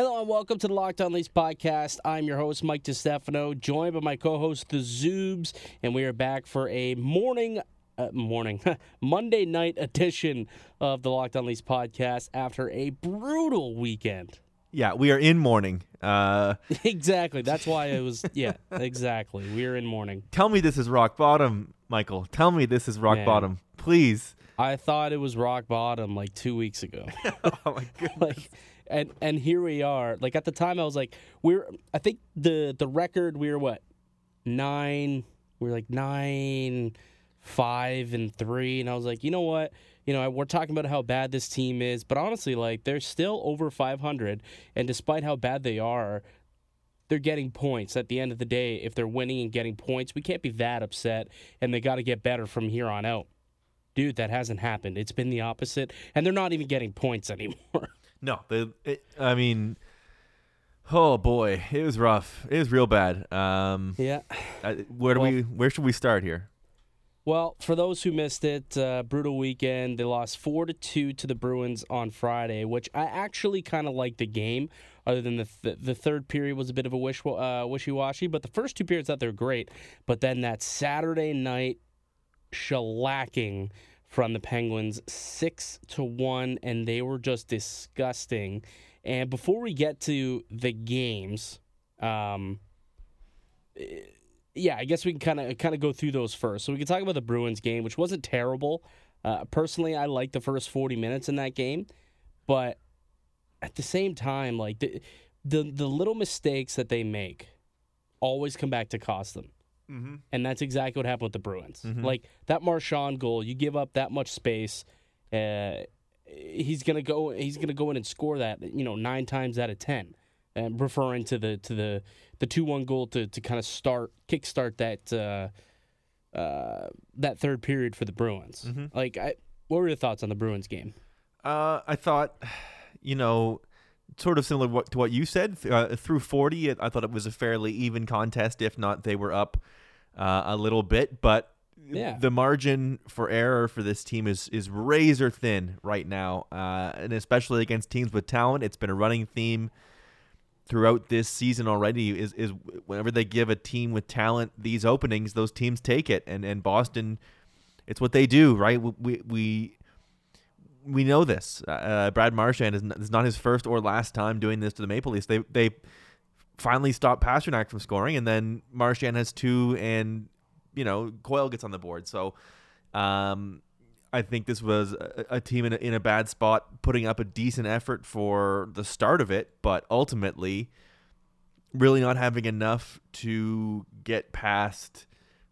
Hello and welcome to the Locked On Leafs podcast. I'm your host, Mike DeStefano, joined by my co-host, the Zoobs, and we are back for a morning, uh, morning, Monday night edition of the Locked On Leafs podcast after a brutal weekend. Yeah, we are in mourning. Uh, exactly. That's why it was. Yeah, exactly. We are in mourning. tell me this is rock bottom, Michael. Tell me this is rock Man. bottom, please. I thought it was rock bottom like two weeks ago. oh my goodness. like and and here we are. Like at the time i was like we're i think the the record we were what? Nine We're like nine five and three and i was like you know what? You know we're talking about how bad this team is but honestly like they're still over 500 and despite how bad they are they're getting points. At the end of the day if they're winning and getting points we can't be that upset and they got to get better from here on out. Dude that hasn't happened. It's been the opposite and they're not even getting points anymore No, the it, I mean, oh boy, it was rough. It was real bad. Um, yeah where do Well- we? Where should we start here? Well, for those who missed it, uh, brutal weekend. They lost four to two to the Bruins on Friday, which I actually kind of liked the game. Other than the th- the third period was a bit of a wish uh, wishy washy, but the first two periods they were great. But then that Saturday night shellacking from the Penguins, six to one, and they were just disgusting. And before we get to the games, um, yeah, I guess we can kind of kind of go through those first. So we can talk about the Bruins game, which wasn't terrible. Uh, personally, I liked the first forty minutes in that game, but at the same time, like the the, the little mistakes that they make always come back to cost them. Mm-hmm. And that's exactly what happened with the Bruins. Mhm. Like that Marchand goal, you give up that much space, uh, he's gonna go. He's gonna go in and score that. You know, nine times out of ten. And referring to the to the the two one goal to to kind of start kickstart that uh, uh, that third period for the Bruins. Mhm. Like, I, what were your thoughts on the Bruins game? Uh, I thought, you know, sort of similar to what you said. Uh, through 40, I thought it was a fairly even contest. If not, they were up uh, a little bit. But Yeah. the margin for error for this team is is razor thin right now, uh, and especially against teams with talent. It's been a running theme throughout this season already. Is is whenever they give a team with talent these openings, those teams take it. And and Boston, it's what they do, right? We we we know this. Uh, Brad Marchand is not, is not his first or last time doing this to the Maple Leafs. They they finally stop Pastrnak from scoring, and then Marchand has two, and you know Coyle gets on the board. So, um, I think this was a, a team in a, in a bad spot, putting up a decent effort for the start of it, but ultimately, really not having enough to get past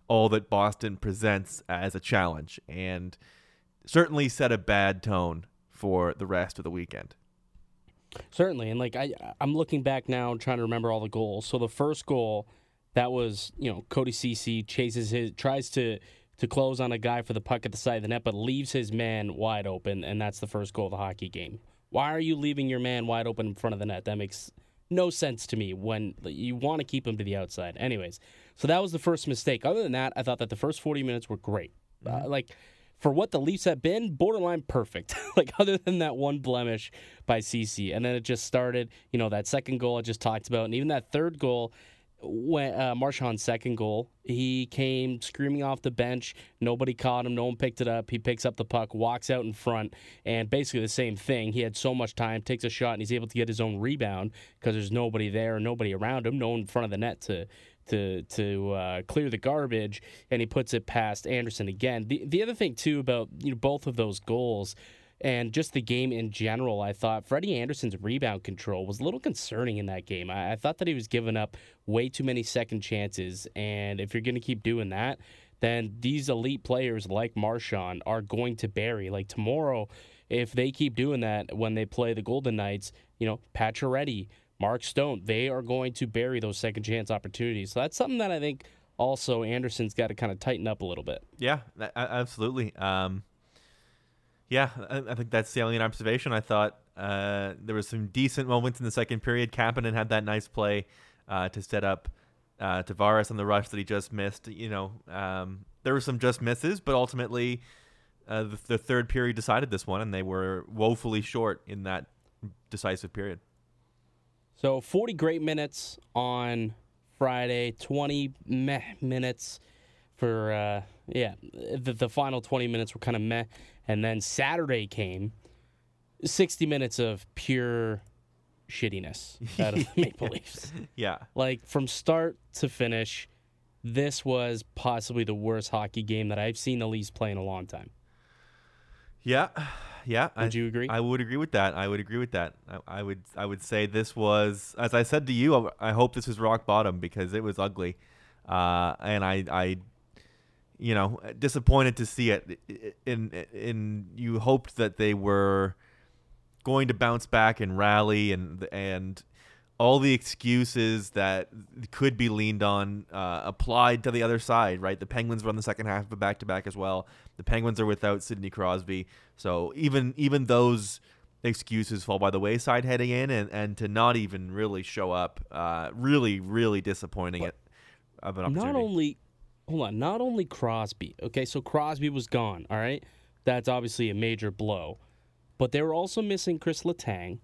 all that Boston presents as a challenge, and certainly set a bad tone for the rest of the weekend. Certainly, and like I, I'm looking back now, trying to remember all the goals. So the first goal, that was you know Cody Ceci chases his, tries to to close on a guy for the puck at the side of the net, but leaves his man wide open, and that's the first goal of the hockey game. Why are you leaving your man wide open in front of the net? That makes no sense to me. When you want to keep him to the outside, anyways. So that was the first mistake. Other than that, I thought that the first 40 minutes were great. Uh, like for what the Leafs have been, borderline perfect. like other than that one blemish by Ceci, and then it just started. You know that second goal I just talked about, and even that third goal. When uh, Marchand's second goal, he came screaming off the bench. Nobody caught him. No one picked it up. He picks up the puck, walks out in front, and basically the same thing. He had so much time, takes a shot, and he's able to get his own rebound because there's nobody there, nobody around him, no one in front of the net to to to uh, clear the garbage, and he puts it past Andersen again. The the other thing too about you know both of those goals. And just the game in general, I thought Freddie Andersen's rebound control was a little concerning in that game. I, I thought that he was giving up way too many second chances. And if you're going to keep doing that, then these elite players like Marchand are going to bury. Like tomorrow, if they keep doing that when they play the Golden Knights, you know, Pacioretty, Mark Stone, they are going to bury those second chance opportunities. So that's something that I think also Andersen's got to kind of tighten up a little bit. Yeah, a- absolutely. Um, yeah, I, I think that's salient observation. I thought uh, there was some decent moments in the second period. Kapanen had that nice play uh, to set up uh, Tavares on the rush that he just missed. You know, um, there were some just misses, but ultimately, uh, the, the third period decided this one, and they were woefully short in that decisive period. So 40 great minutes on Friday, 20 meh minutes for uh, yeah. The, the final 20 minutes were kind of meh, and then Saturday came, 60 minutes of pure shittiness out of the Maple Leafs. Yeah. Like from start to finish, this was possibly the worst hockey game that I've seen the Leafs play in a long time. Yeah. Yeah. Would I, you agree? I would agree with that. I would agree with that. I, I would I would say this was as I said to you, I hope this was rock bottom because it was ugly. Uh, and I I you know, disappointed to see it in in you hoped that they were going to bounce back and rally and and all the excuses that could be leaned on uh, applied to the other side, right? The Penguins run the second half of a back to back as well. The Penguins are without Sidney Crosby, so even even those excuses fall by the wayside heading in, and, and to not even really show up, uh, really really disappointing. It of an opportunity. Not only, hold on, not only Crosby. Okay, so Crosby was gone. All right, that's obviously a major blow, but they were also missing Chris Letang.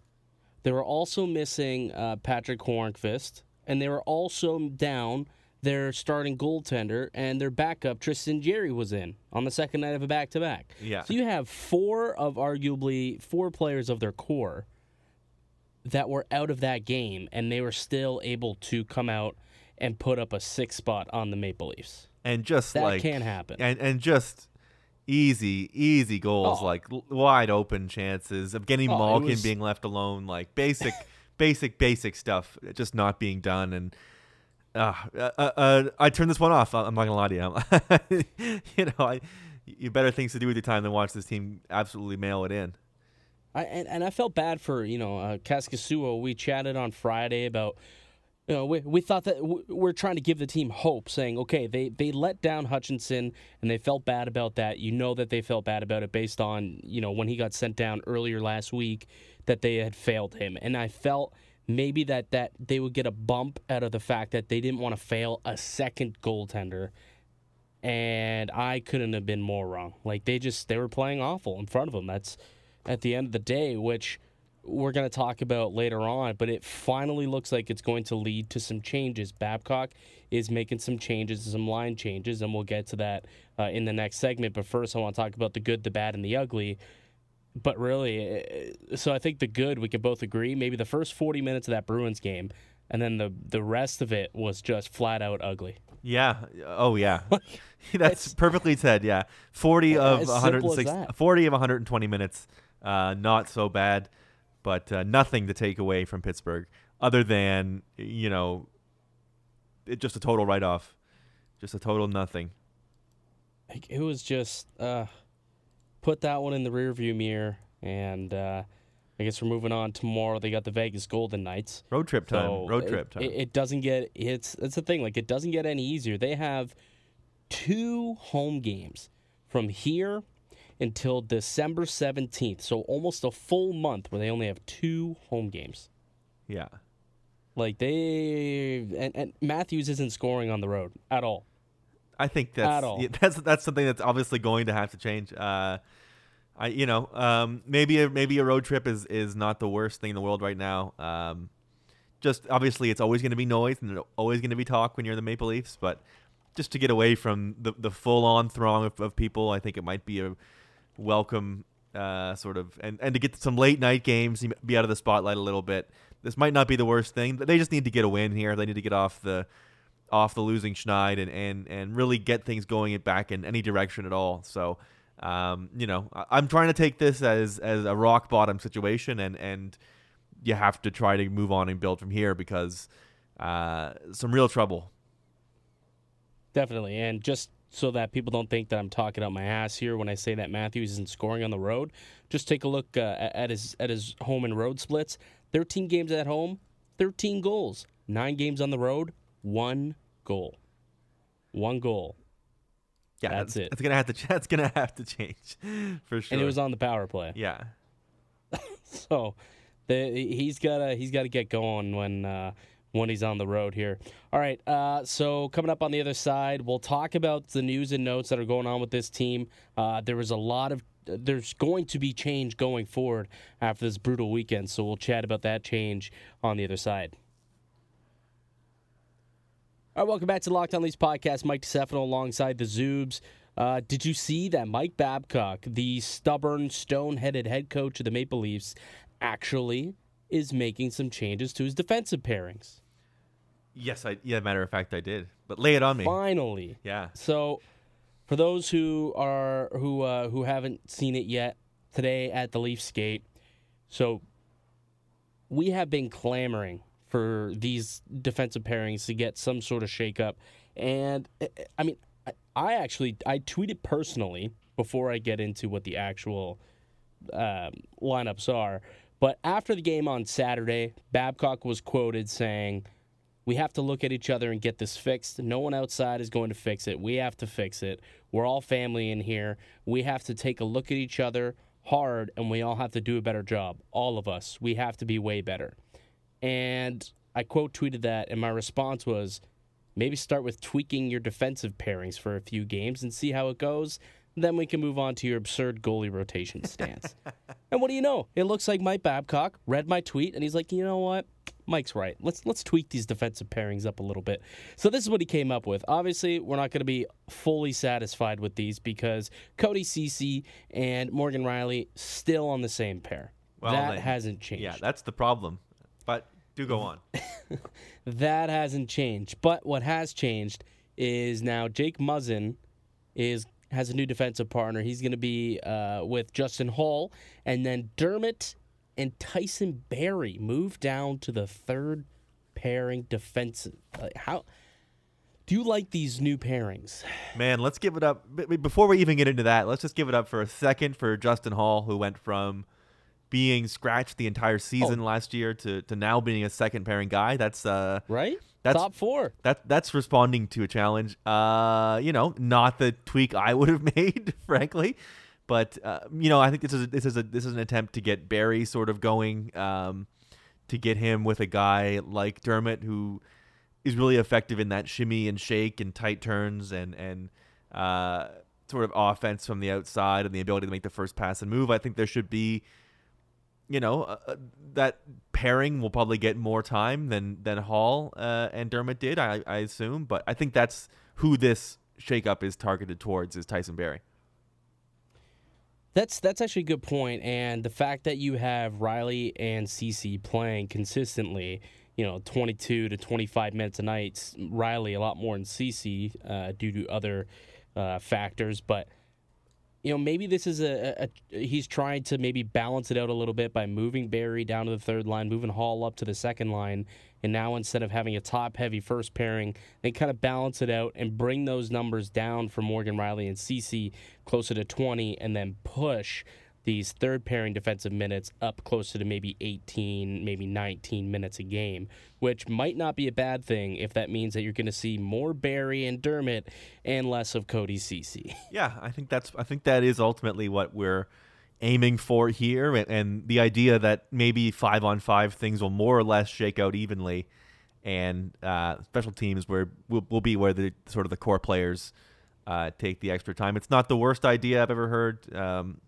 They were also missing uh, Patrick Hornqvist, and they were also down their starting goaltender and their backup Tristan Jarry was in on the second night of a back to back. Yeah. So you have four of arguably four players of their core that were out of that game, and they were still able to come out and put up a six spot on the Maple Leafs. and just That like can happen. and and just easy easy goals Oh. like l- wide open chances of getting Oh, Malkin was- being left alone like basic basic basic stuff just not being done and uh, uh, uh, I turned this one off. I'm not gonna lie to you. you know, I, you better things to do with your time than watch this team absolutely mail it in. I and, and I felt bad for you know uh, Kaskisuo. We chatted on Friday about you know we, we thought that we're trying to give the team hope, saying okay they they let down Hutchinson and they felt bad about that. You know that they felt bad about it based on you know when he got sent down earlier last week that they had failed him, and I felt maybe that that they would get a bump out of the fact that they didn't want to fail a second goaltender and I couldn't have been more wrong. Like they just they were playing awful in front of them. That's at the end of the day, which we're going to talk about later on, but it finally looks like it's going to lead to some changes. Babcock is making some changes, some line changes, and we'll get to that uh, in the next segment. But first, I want to talk about the good, the bad, and the ugly. But really, uh, so I think the good we can both agree. Maybe the first forty minutes of that Bruins game, and then the the rest of it was just flat out ugly. Yeah. Oh yeah. That's perfectly said. Yeah. 40 of As simple as 106 40 of 120 minutes. Uh, not so bad, but uh, nothing to take away from Pittsburgh other than, you know, it, just a total write off. Just a total nothing. Like, it was just uh, put that one in the rearview mirror, and uh, I guess we're moving on tomorrow. They got the Vegas Golden Knights. Road trip time. So Road trip time. It, it doesn't get it's it's the thing. Like it doesn't get any easier. They have two home games from here until December seventeenth. So almost a full month where they only have two home games. yeah. Like they and, and Matthews isn't scoring on the road at all. I think that's yeah, that's that's something that's obviously going to have to change. Uh, I you know um, maybe a, maybe a road trip is is not the worst thing in the world right now. Um, just obviously it's always going to be noise and always going to be talk when you're the Maple Leafs, but just to get away from the the full on throng of, of people, I think it might be a welcome uh, sort of and and to get some late night games, be out of the spotlight a little bit. This might not be the worst thing, they just need to get a win here. They need to get off the off the losing schneid and, and, and really get things going back in any direction at all. So, um, you know, I, I'm trying to take this as as a rock bottom situation, and and you have to try to move on and build from here because uh, some real trouble. Definitely. And just so that people don't think that I'm talking out my ass here when I say that Matthews isn't scoring on the road, just take a look uh, at his at his home and road splits. 13 games at home, 13 goals. 9 games on the road, 1 goal. 1 goal. Yeah, That's it. It's gonna have to. That's gonna have to change for sure. And it was on the power play. yeah. So the, he's got to he's got to get going when uh, when he's on the road here. All right. Uh, so coming up on the other side, we'll talk about the news and notes that are going on with this team. Uh, there was a lot of there's going to be change going forward after this brutal weekend. So we'll chat about that change on the other side. All right, welcome back to Locked On Leafs podcast. Mike DeStefano alongside the Zoobs. Uh, did you see that Mike Babcock, the stubborn, stone-headed head coach of the Maple Leafs, actually is making some changes to his defensive pairings? Yes, I. Yeah, matter of fact, I did. But lay it on me. Finally. Yeah. So, for those who are who uh, who haven't seen it yet, today at the Leafs gate, so we have been clamoring for these defensive pairings to get some sort of shakeup, and eh, eh, I mean, I, I actually I tweeted personally before I get into what the actual um, lineups are. But after the game on Saturday, Babcock was quoted saying, We have to look at each other and get this fixed. No one outside is going to fix it. We have to fix it. We're all family in here. We have to take a look at each other hard and we all have to do a better job. All of us. We have to be way better. And I quote tweeted that, and my response was, Maybe start with tweaking your defensive pairings for a few games and see how it goes. Then we can move on to your absurd goalie rotation stance. and what do you know? It looks like Mike Babcock read my tweet and he's like, you know what? Mike's right. Let's let's tweak these defensive pairings up a little bit. So this is what he came up with. Obviously, we're not going to be fully satisfied with these because Cody Ceci and Morgan Rielly still on the same pair. Well, that then- hasn't changed. Yeah, that's the problem. But do go on. That hasn't changed. But what has changed is now Jake Muzzin is has a new defensive partner. He's going to be uh, with Justin Holl, and then Dermott and Tyson Barrie move down to the third pairing defensive. Uh, how do you like these new pairings? Man, let's give it up. Before we even get into that, let's just give it up for a second for Justin Holl, who went from being scratched the entire season last year to, to now being a second pairing guy. That's uh Right? That's- Top four. that that's responding to a challenge. Uh, you know, not the tweak I would have made, frankly, but uh, you know, I think this is this is a this is an attempt to get Barrie sort of going, um, to get him with a guy like Dermott who is really effective in that shimmy and shake and tight turns and and uh, sort of offense from the outside and the ability to make the first pass and move. I think there should be you know, uh, uh, that pairing will probably get more time than than Holl uh, and Dermott did, I, I assume. But I think that's who this shakeup is targeted towards is Tyson Barrie. That's that's actually a good point, and the fact that you have Rielly and Ceci playing consistently, you know, 22 to 25 minutes a night. Rielly a lot more than Ceci uh, due to other uh, factors, but you know maybe this is a, a, a he's trying to maybe balance it out a little bit by moving Barrie down to the third line, moving Holl up to the second line, and now instead of having a top heavy first pairing, they kind of balance it out and bring those numbers down for Morgan Rielly and Ceci closer to 20, and then push these third pairing defensive minutes up closer to maybe 18, maybe 19 minutes a game, which might not be a bad thing if that means that you're going to see more Barrie and Dermott and less of Cody Ceci. Yeah, I think that's I think that is ultimately what we're aiming for here, and, and the idea that maybe five on five things will more or less shake out evenly, and uh, special teams where will, will be where the sort of the core players uh, take the extra time. It's not the worst idea I've ever heard, um,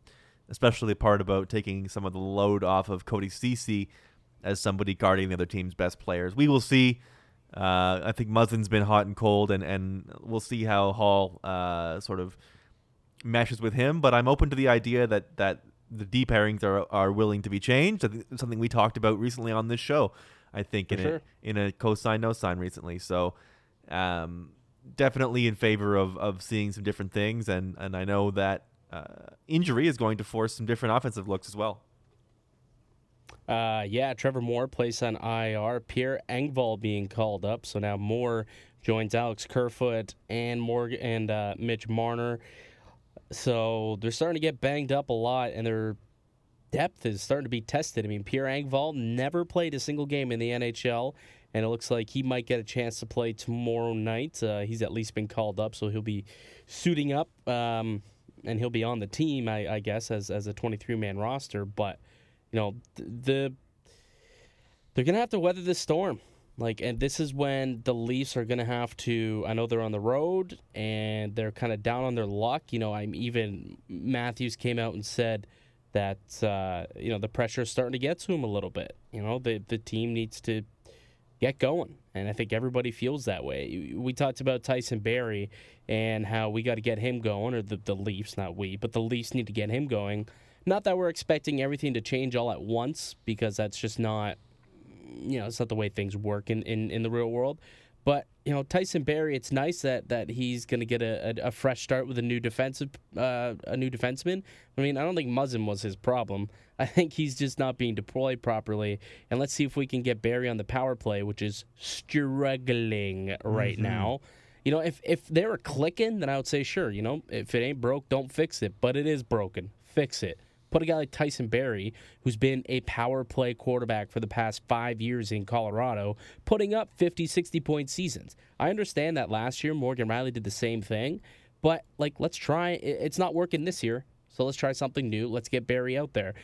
especially the part about taking some of the load off of Cody Ceci as somebody guarding the other team's best players. We will see. Uh, I think Muzzin's been hot and cold, and, and we'll see how Holl uh, sort of meshes with him. But I'm open to the idea that that the D pairings are are willing to be changed. I think it's something we talked about recently on this show. I think For in sure. a in a co-sign no sign recently. So um, definitely in favor of of seeing some different things, and and I know that uh, injury is going to force some different offensive looks as well. Uh, yeah, Trevor Moore placed on IR. Pierre Engvall being called up, so now Moore joins Alex Kerfoot and Morgan and uh, Mitch Marner. So they're starting to get banged up a lot, and their depth is starting to be tested. I mean, Pierre Engvall never played a single game in the NHL, and it looks like he might get a chance to play tomorrow night. Uh, he's at least been called up, so he'll be suiting up, um, and he'll be on the team, I, I guess, as as a 23 man roster. But you know, th- the they're gonna have to weather this storm. Like, and this is when the Leafs are to have to. I know they're on the road and they're kind of down on their luck. You know, I'm even Matthews came out and said that uh, you know the pressure is starting to get to him a little bit. You know, the the team needs to get going, and I think everybody feels that way. We talked about Tyson Barrie and how we got to get him going, or the the Leafs, not we, but the Leafs need to get him going. Not that we're expecting everything to change all at once, because that's just not you know, it's not the way things work in, in, in the real world. But you know, Tyson Barrie, it's nice that that he's going to get a, a, a, fresh start with a new defensive uh, a new defenseman. I mean, I don't think Muzzin was his problem. I think he's just not being deployed properly. And let's see if we can get Barrie on the power play, which is struggling right mm-hmm. now. You know, if if they were clicking, then I would say sure. You know, if it ain't broke, don't fix it. But it is broken. Fix it. Put a guy like Tyson Barrie, who's been a power play quarterback for the past five years in Colorado, putting up 50, 60 point seasons. I understand that last year Morgan Riley did the same thing, but like, let's try. It's not working this year, so let's try something new. Let's get Barrie out there.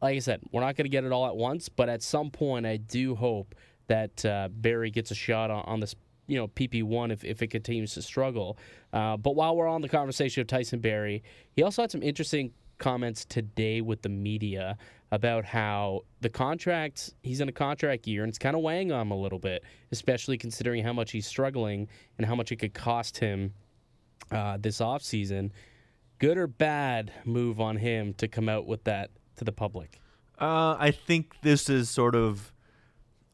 Like I said, we're not going to get it all at once, but at some point, I do hope that uh, Barrie gets a shot on, on this you know PP1 if, if it continues to struggle. Uh, but while we're on the conversation of Tyson Barrie, he also had some interesting comments today with the media about how the contract he's in a contract year and it's kind of weighing on him a little bit, especially considering how much he's struggling and how much it could cost him uh, this offseason. Good or bad move on him to come out with that to the public? Uh, I think this is sort of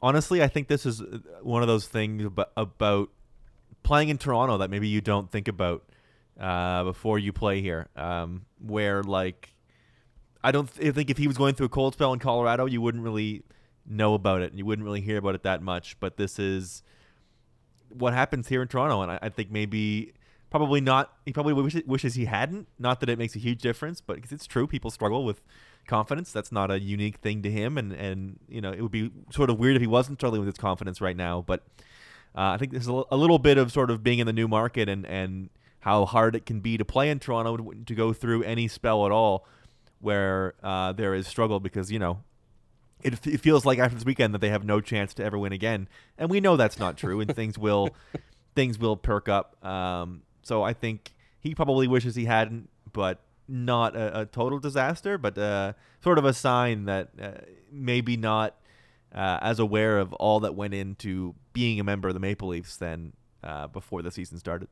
honestly, I think this is uh, one of those things about, about playing in Toronto that maybe you don't think about uh, before you play here. Um, where like, I don't th- think if he was going through a cold spell in Colorado, you wouldn't really know about it. And you wouldn't really hear about it that much. But this is what happens here in Toronto, and I, I think maybe probably not. He probably wishes, wishes he hadn't. Not that it makes a huge difference, but it's true. People struggle with confidence. That's not a unique thing to him, and and you know it would be sort of weird if he wasn't struggling with his confidence right now. But uh, I think there's a, a little bit of sort of being in the new market and and how hard it can be to play in Toronto to, go through any spell at all where uh, there is struggle because you know it, it feels like after this weekend that they have no chance to ever win again, and we know that's not true, and things will things will perk up. Um, so I think he probably wishes he hadn't, but not a, a total disaster, but uh, sort of a sign that uh, maybe not uh, as aware of all that went into being a member of the Maple Leafs than uh, before the season started.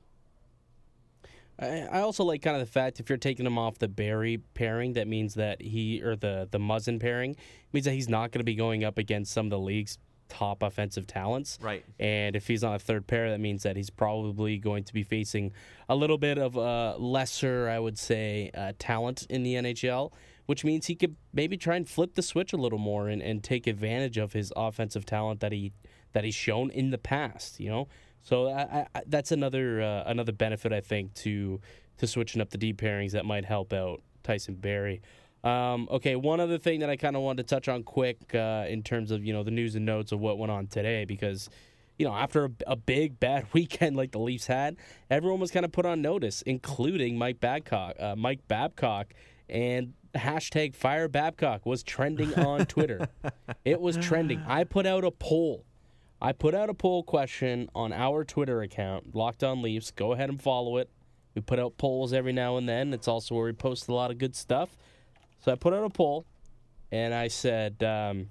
I also like kind of the fact if you're taking him off the Barrie pairing, that means that he or the the Muzzin pairing means that he's not going to be going up against some of the league's top offensive talents. Right. And if he's on a third pair, that means that he's probably going to be facing a little bit of a lesser, I would say, uh, talent in the NHL, which means he could maybe try and flip the switch a little more and, and take advantage of his offensive talent that he that he's shown in the past. You know, so I, I, that's another uh, another benefit I think to to switching up the deep pairings that might help out Tyson Barrie. Um, okay, one other thing that I kind of wanted to touch on quick uh, in terms of you know the news and notes of what went on today because you know after a, a big bad weekend like the Leafs had, everyone was kind of put on notice, including Mike Babcock. Uh, Mike Babcock and hashtag Fire Babcock was trending on Twitter. it was trending. I put out a poll I put out a poll question on our Twitter account, Locked On Leafs. Go ahead and follow it. We put out polls every now and then. It's also where we post a lot of good stuff. So I put out a poll, and I said, um,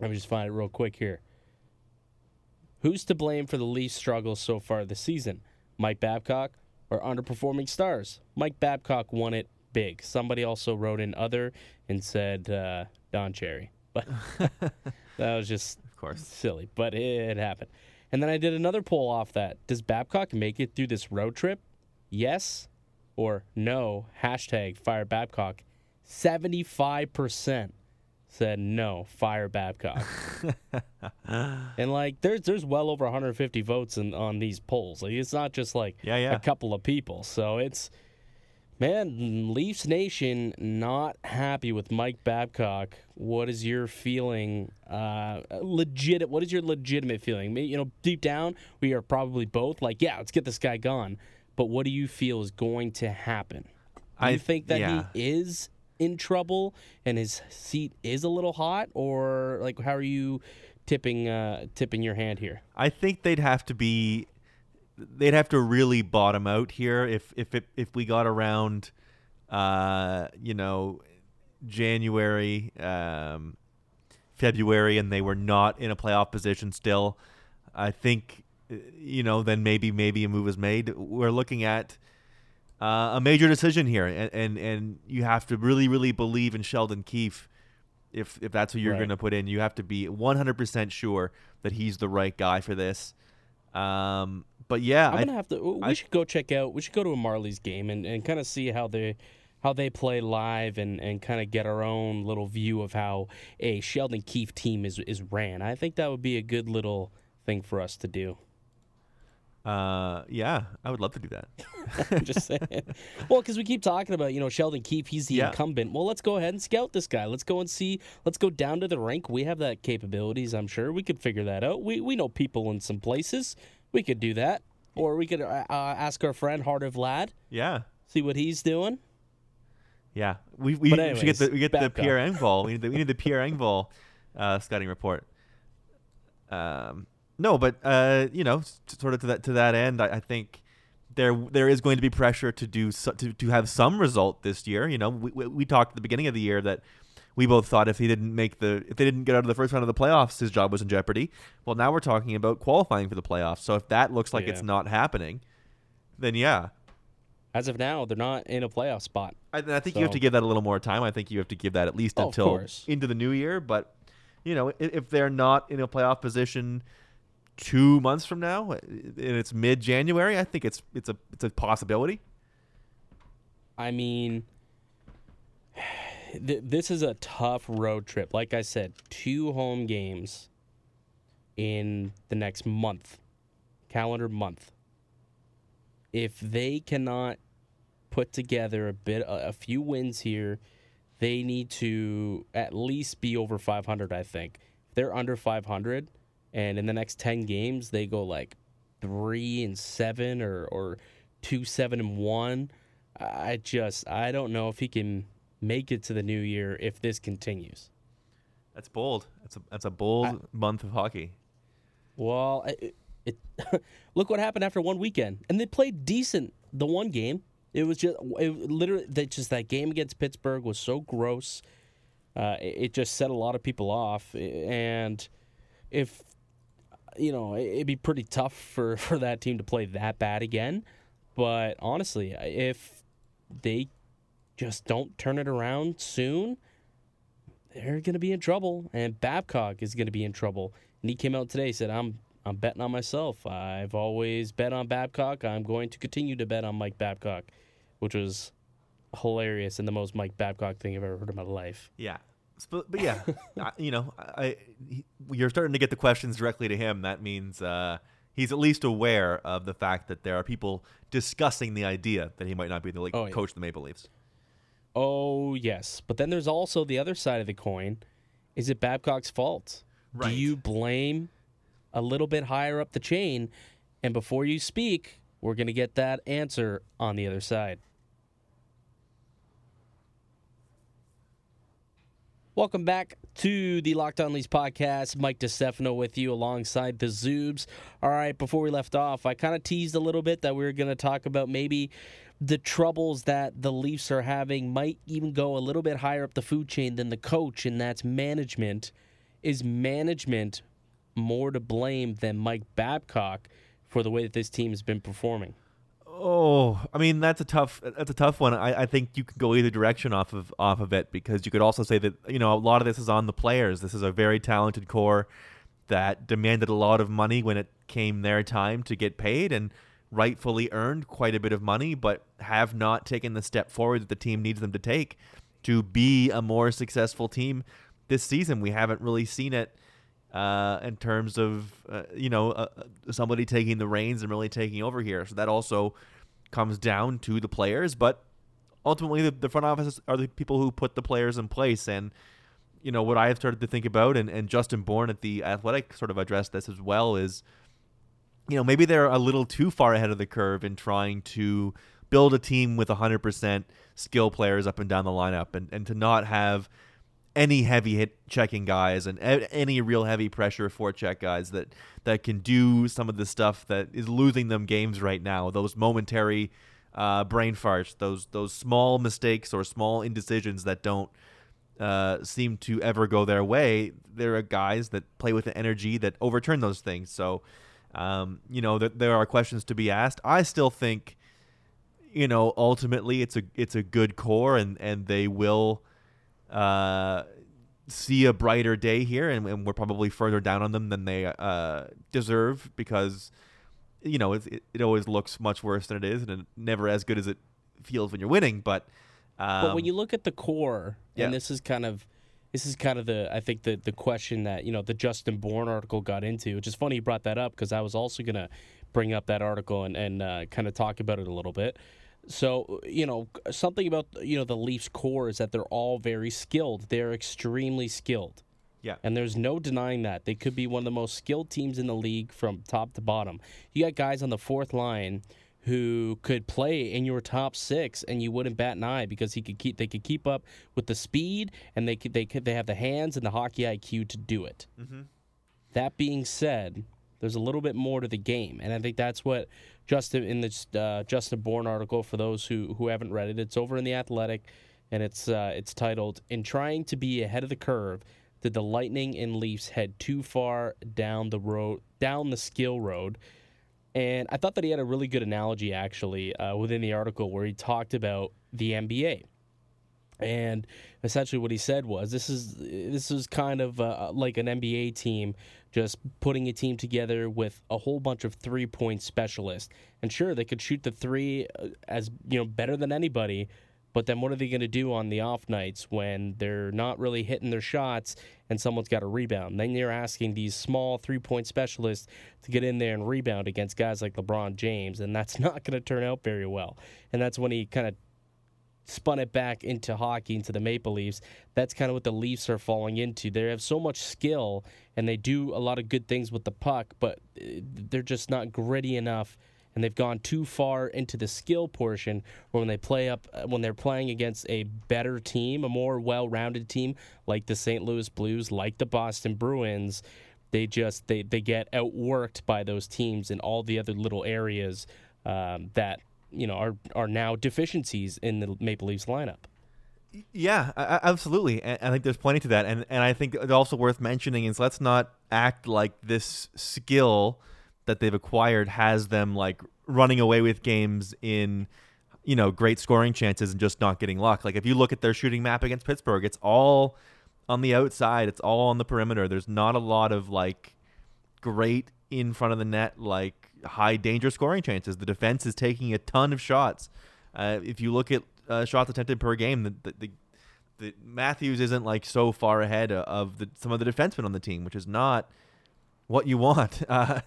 let me just find it real quick here. Who's to blame for the Leafs' struggles so far this season? Mike Babcock or underperforming stars? Mike Babcock won it big. Somebody also wrote in other and said uh, Don Cherry. But that was just course. Silly, but it happened. And then I did another poll off that. Does Babcock make it through this road trip? Yes or no? Hashtag fire Babcock. 75% said no, fire Babcock. and like there's there's well over 150 votes in, on these polls. Like it's not just like yeah, yeah. a couple of people. So it's Man, Leafs Nation not happy with Mike Babcock. What is your feeling? Uh, legit. What is your legitimate feeling? You know, deep down, we are probably both like, yeah, let's get this guy gone. But what do you feel is going to happen? Do I you think that yeah. he is in trouble and his seat is a little hot, or like how are you tipping uh, tipping your hand here? I think they'd have to be they'd have to really bottom out here if if it, if we got around uh, you know January um, February and they were not in a playoff position still. I think uh, you know then maybe maybe a move is made. We're looking at uh, a major decision here and, and and you have to really really believe in Sheldon Keefe if if that's who you're Right. going to put in. You have to be 100% sure that he's the right guy for this. Um, but yeah, I'm I, gonna have to. We I- should go check out. We should go to a Marlies game and, and kind of see how they how they play live and, and kind of get our own little view of how a Sheldon Keefe team is is ran. I think that would be a good little thing for us to do. uh, yeah, I would love to do that. I'm just saying. well, because we keep talking about you know Sheldon Keefe, he's the Yeah. incumbent. Well, let's go ahead and scout this guy. Let's go and see. Let's go down to the rink. We have that capabilities. I'm sure we could figure that out. We we know people in some places. We could do that, or we could uh, uh, ask our friend Heart of Lad, Yeah, see what he's doing. yeah. We we, But we should get the anyways, we get the Pierre Engvall. We need the, we need the Pierre Engvall uh, scouting report. Um, no, but uh, you know, sort of to that to that end, I, I think there there is going to be pressure to do so, to to have some result this year. You know, we, we we talked at the beginning of the year that we both thought if he didn't make the if they didn't get out of the first round of the playoffs, his job was in jeopardy. Well, now we're talking about qualifying for the playoffs. So if that looks like it's not happening, then yeah, As of now, they're not in a playoff spot. I, I think you have to give that a little more time. I think you have to give that at least Oh, until into the new year. But you know, if, if they're not in a playoff position two months from now, and it's mid January, I think it's it's a it's a possibility. I mean, th- this is a tough road trip. Like I said, two home games in the next month, calendar month. If they cannot put together a bit, a, a few wins here, they need to at least be over 500. I think if they're under 500, and in the next 10 games they go like three and seven or or two seven and one. I just I don't know if he can make it to the new year if this continues. That's bold. That's a that's a bold I- month of hockey. Well, it, it look what happened after one weekend, and they played decent the one game. It was just it literally that just that game against Pittsburgh was so gross. Uh, it, it just set a lot of people off, and if you know, it- it'd be pretty tough for for that team to play that bad again. But honestly, if they just don't turn it around soon, they're going to be in trouble, and Babcock is going to be in trouble. And he came out today said, "I'm I'm betting on myself. I've always bet on Babcock. I'm going to continue to bet on Mike Babcock," which was hilarious and the most Mike Babcock thing I've ever heard in my life. Yeah. But, but yeah, I, you know, I he, you're starting to get the questions directly to him. That means uh, he's at least aware of the fact that there are people discussing the idea that he might not be the like, Oh, yeah. coach of the Maple Leafs. Oh yes, but then there's also the other side of the coin. Is it Babcock's fault? Right. Do you blame a little bit higher up the chain? And before you speak, we're going to get that answer on the other side. Welcome back to the Locked On Leafs podcast. Mike DeStefano with you alongside the Zoobs. All right, before we left off, I kind of teased a little bit that we were going to talk about maybe the troubles that the Leafs are having might even go a little bit higher up the food chain than the coach, and that's management. Is management more to blame than Mike Babcock for the way that this team has been performing? Oh, I mean that's a tough that's a tough one. I, I think you could go either direction off of off of it because you could also say that you know a lot of this is on the players. This is a very talented core that demanded a lot of money when it came their time to get paid and rightfully earned quite a bit of money, but have not taken the step forward that the team needs them to take to be a more successful team this season. We haven't really seen it uh, in terms of uh, you know uh, uh, somebody taking the reins and really taking over here. So that also comes down to the players, but ultimately the, the front office are the people who put the players in place. And you know what I have started to think about, and, and Justin Bourne at the Athletic sort of addressed this as well, is you know maybe they're a little too far ahead of the curve in trying to build a team with 100% skill players up and down the lineup, and, and to not have any heavy hit checking guys and any real heavy pressure forecheck guys that that can do some of the stuff that is losing them games right now. Those momentary uh, brain farts, those those small mistakes or small indecisions that don't uh, seem to ever go their way. There are guys that play with the energy that overturn those things. So, um, you know, th- there are questions to be asked. I still think, you know, ultimately it's a it's a good core, and and they will uh, see a brighter day here, and, and, we're probably further down on them than they uh, deserve because, you know, it, it always looks much worse than it is, and never as good as it feels when you're winning, but. Um, but when you look at the core, yeah. and this is kind of this is kind of the I think the the question that you know the Justin Bourne article got into, which is funny you brought that up because I was also gonna bring up that article and and uh, kind of talk about it a little bit. So you know something about you know the Leafs core is that they're all very skilled. They're extremely skilled. Yeah. And there's no denying that. They could be one of the most skilled teams in the league from top to bottom. You got guys on the fourth line who could play in your top six and you wouldn't bat an eye because he could keep they could keep up with the speed and they could they could they have the hands and the hockey IQ to do it. Mm-hmm. That being said, there's a little bit more to the game, and I think that's what Justin in this uh, Justin Bourne article for those who who haven't read it. It's over in the Athletic, and it's uh, it's titled "In Trying to Be Ahead of the Curve." Did the Lightning and Leafs head too far down the road, down the skill road? And I thought that he had a really good analogy actually uh, within the article where he talked about the NBA. And essentially, what he said was, "This is this is kind of uh, like an NBA team, just putting a team together with a whole bunch of three point specialists. And sure, they could shoot the three uh, as you know better than anybody, but then what are they going to do on the off nights when they're not really hitting their shots and someone's got a rebound? Then you're asking these small three point specialists to get in there and rebound against guys like LeBron James, and that's not going to turn out very well. And that's when he kind of spun it back into hockey, into the Maple Leafs. That's kind of what the Leafs are falling into. They have so much skill and they do a lot of good things with the puck, but uh, they're just not gritty enough and they've gone too far into the skill portion when they play up uh, when they're playing against a better team, a more well-rounded team like the St. Louis Blues, like the Boston Bruins, they just they they get outworked by those teams in all the other little areas um, that you know are are now deficiencies in the Maple Leafs lineup. Yeah, absolutely. I think there's plenty to that. And and I think also worth mentioning is let's not act like this skill that they've acquired has them like running away with games in you know great scoring chances and just not getting luck. Like if you look at their shooting map against Pittsburgh, it's all on the outside. It's all on the perimeter. There's not a lot of like great in front of the net like high danger scoring chances. The defense is taking a ton of shots. Uh, if you look at uh, shots attempted per game, the, the, the, the Matthews isn't like so far ahead of the, some of the defensemen on the team, which is not what you want. Uh,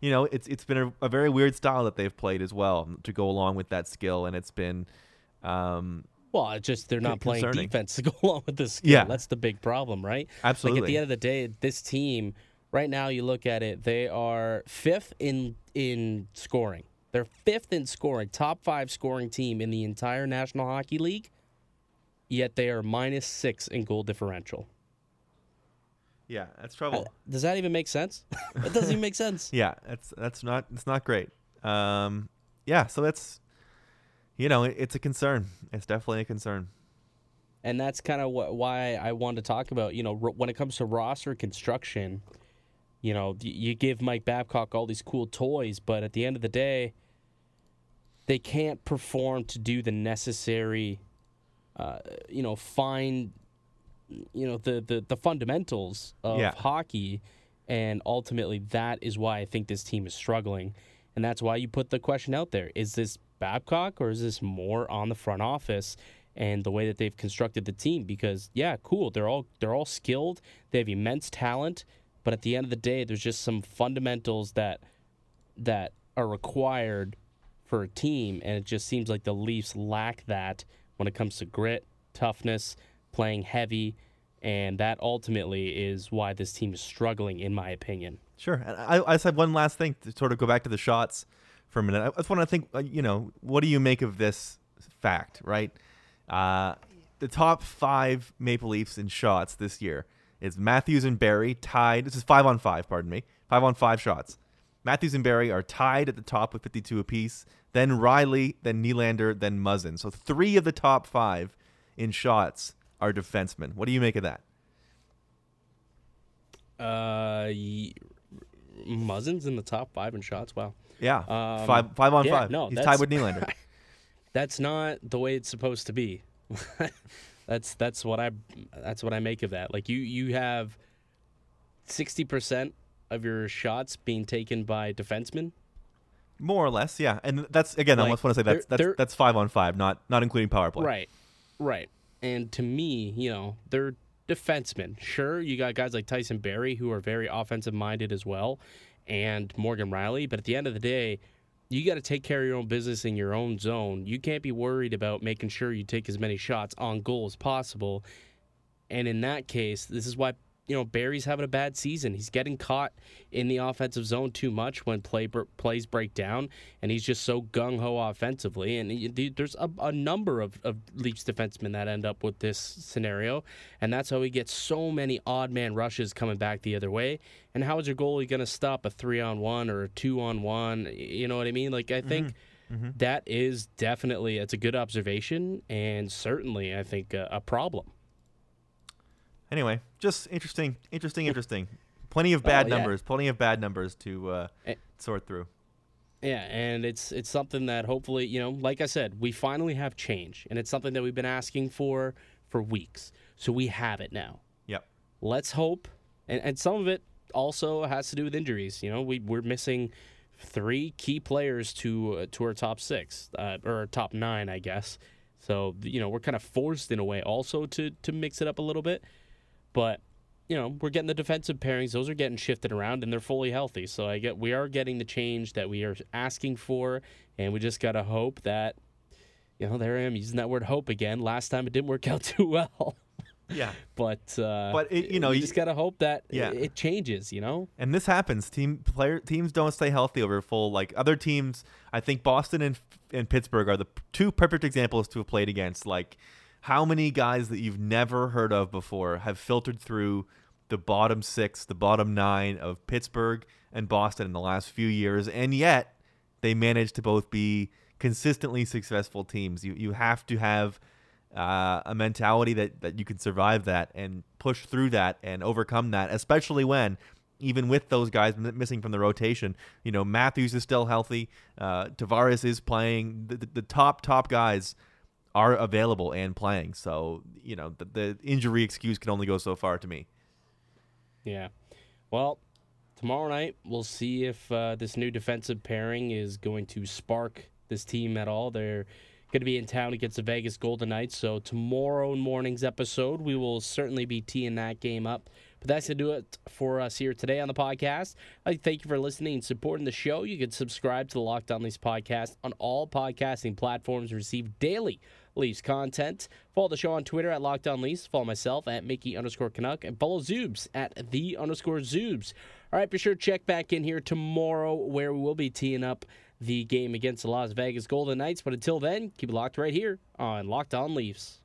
you know, it's it's been a, a, very weird style that they've played as well to go along with that skill, and it's been. Um, well, it's just they're not playing defense to go along with this skill. Yeah. That's the big problem, right? Absolutely. Like at the end of the day, this team right now, you look at it, they are fifth in in scoring. They're fifth in scoring, top five scoring team in the entire National Hockey League. Yet they are minus six in goal differential. Yeah, that's trouble. Does that even make sense? it doesn't even make sense. Yeah, that's that's not it's not great. Um, yeah, so that's you know it, it's a concern. It's definitely a concern. And that's kind of wh- why I wanted to talk about. You know, r- when it comes to roster construction, you know, you give Mike Babcock all these cool toys, but at the end of the day, they can't perform to do the necessary, uh, you know, fine, you know, the the, the fundamentals of Yeah. hockey, and ultimately that is why I think this team is struggling, and that's why you put the question out there: Is this Babcock or is this more on the front office? And the way that they've constructed the team, because yeah, cool, they're all they're all skilled, they have immense talent, but at the end of the day, there's just some fundamentals that that are required for a team, and it just seems like the Leafs lack that when it comes to grit, toughness, playing heavy, and that ultimately is why this team is struggling, in my opinion. Sure. I, I just have one last thing to sort of go back to the shots for a minute. I just want to think, uh, you know, what do you make of this fact, right? Uh, the top five Maple Leafs in shots this year is Matthews and Barrie tied. This is five on five, pardon me. Five on five shots. Matthews and Barrie are tied at the top with 52 apiece. Then Rielly, then Nylander, then Muzzin. So three of the top five in shots are defensemen. What do you make of that? Uh, y- Muzzin's in the top five in shots. Wow. Yeah, Um, five five on yeah, five. no, He's tied with Nylander. That's not the way it's supposed to be. that's that's what I that's what I make of that. Like you you have sixty percent of your shots being taken by defensemen. More or less, yeah. And that's again, I Like, just want to say that's that's that's five on five, not not including power play. Right. Right. And to me, you know, they're defensemen. Sure, you got guys like Tyson Barrie who are very offensive minded as well, and Morgan Rielly. But at the end of the day, you got to take care of your own business in your own zone. You can't be worried about making sure you take as many shots on goal as possible. And in that case, this is why you know Barrie's having a bad season. He's getting caught in the offensive zone too much when play plays break down, and he's just so gung ho offensively. And he- there's a, a number of, of Leafs defensemen that end up with this scenario, and that's how he gets so many odd man rushes coming back the other way. And how is your goalie going to stop a three on one or a two on one? You know what I mean? Like I think. Mm-hmm. Mm-hmm. that is definitely it's a good observation and certainly I think a, a problem. Anyway, just interesting, interesting, interesting. Plenty of bad Oh, yeah. numbers. Plenty of bad numbers to uh, Eh. sort through. Yeah, and it's it's something that hopefully, you know, like I said, we finally have change, and it's something that we've been asking for for weeks. So we have it now. Yep. Let's hope, and, and some of it also has to do with injuries. You know, we we're missing three key players to uh, to our top six uh, or top nine, I guess. So you know, we're kind of forced in a way also to to mix it up a little bit, but you know, we're getting the defensive pairings; those are getting shifted around, and they're fully healthy. So I get we are getting the change that we are asking for, and we just gotta hope that, you know, there I am using that word hope again. Last time it didn't work out too well, Yeah. but uh, But it- you know, you just gotta hope that Yeah. it, it changes. You know, And this happens. Team player teams don't stay healthy over full. Like other teams, I think Boston and and Pittsburgh are the two perfect examples to have played against. Like how many guys that you've never heard of before have filtered through the bottom six, the bottom nine of Pittsburgh and Boston in the last few years, and yet they managed to both be consistently successful teams. You you have to have uh, a mentality that, that you can survive that and push through that and overcome that, especially when, even with those guys missing from the rotation, you know, Matthews is still healthy. Uh, Tavares is playing. The, the, the top, top guys are available and playing. So, you know, the, the injury excuse can only go so far to me. Yeah. Well, tomorrow night we'll see if uh, this new defensive pairing is going to spark this team at all. They're going to be in town against the Vegas Golden Knights. So tomorrow morning's episode, we will certainly be teeing that game up. But that's to do it for us here today on the podcast. Like thank you for listening and supporting the show. You can subscribe to the Locked On Leafs podcast on all podcasting platforms receive daily Leafs content. Follow the show on Twitter at Locked On Leafs. Follow myself at Mickey underscore Canuck and follow Zoobs at the underscore Zoobs. All right, be sure to check back in here tomorrow where we will be teeing up the game against the Las Vegas Golden Knights. But until then, keep it locked right here on Locked On Leafs.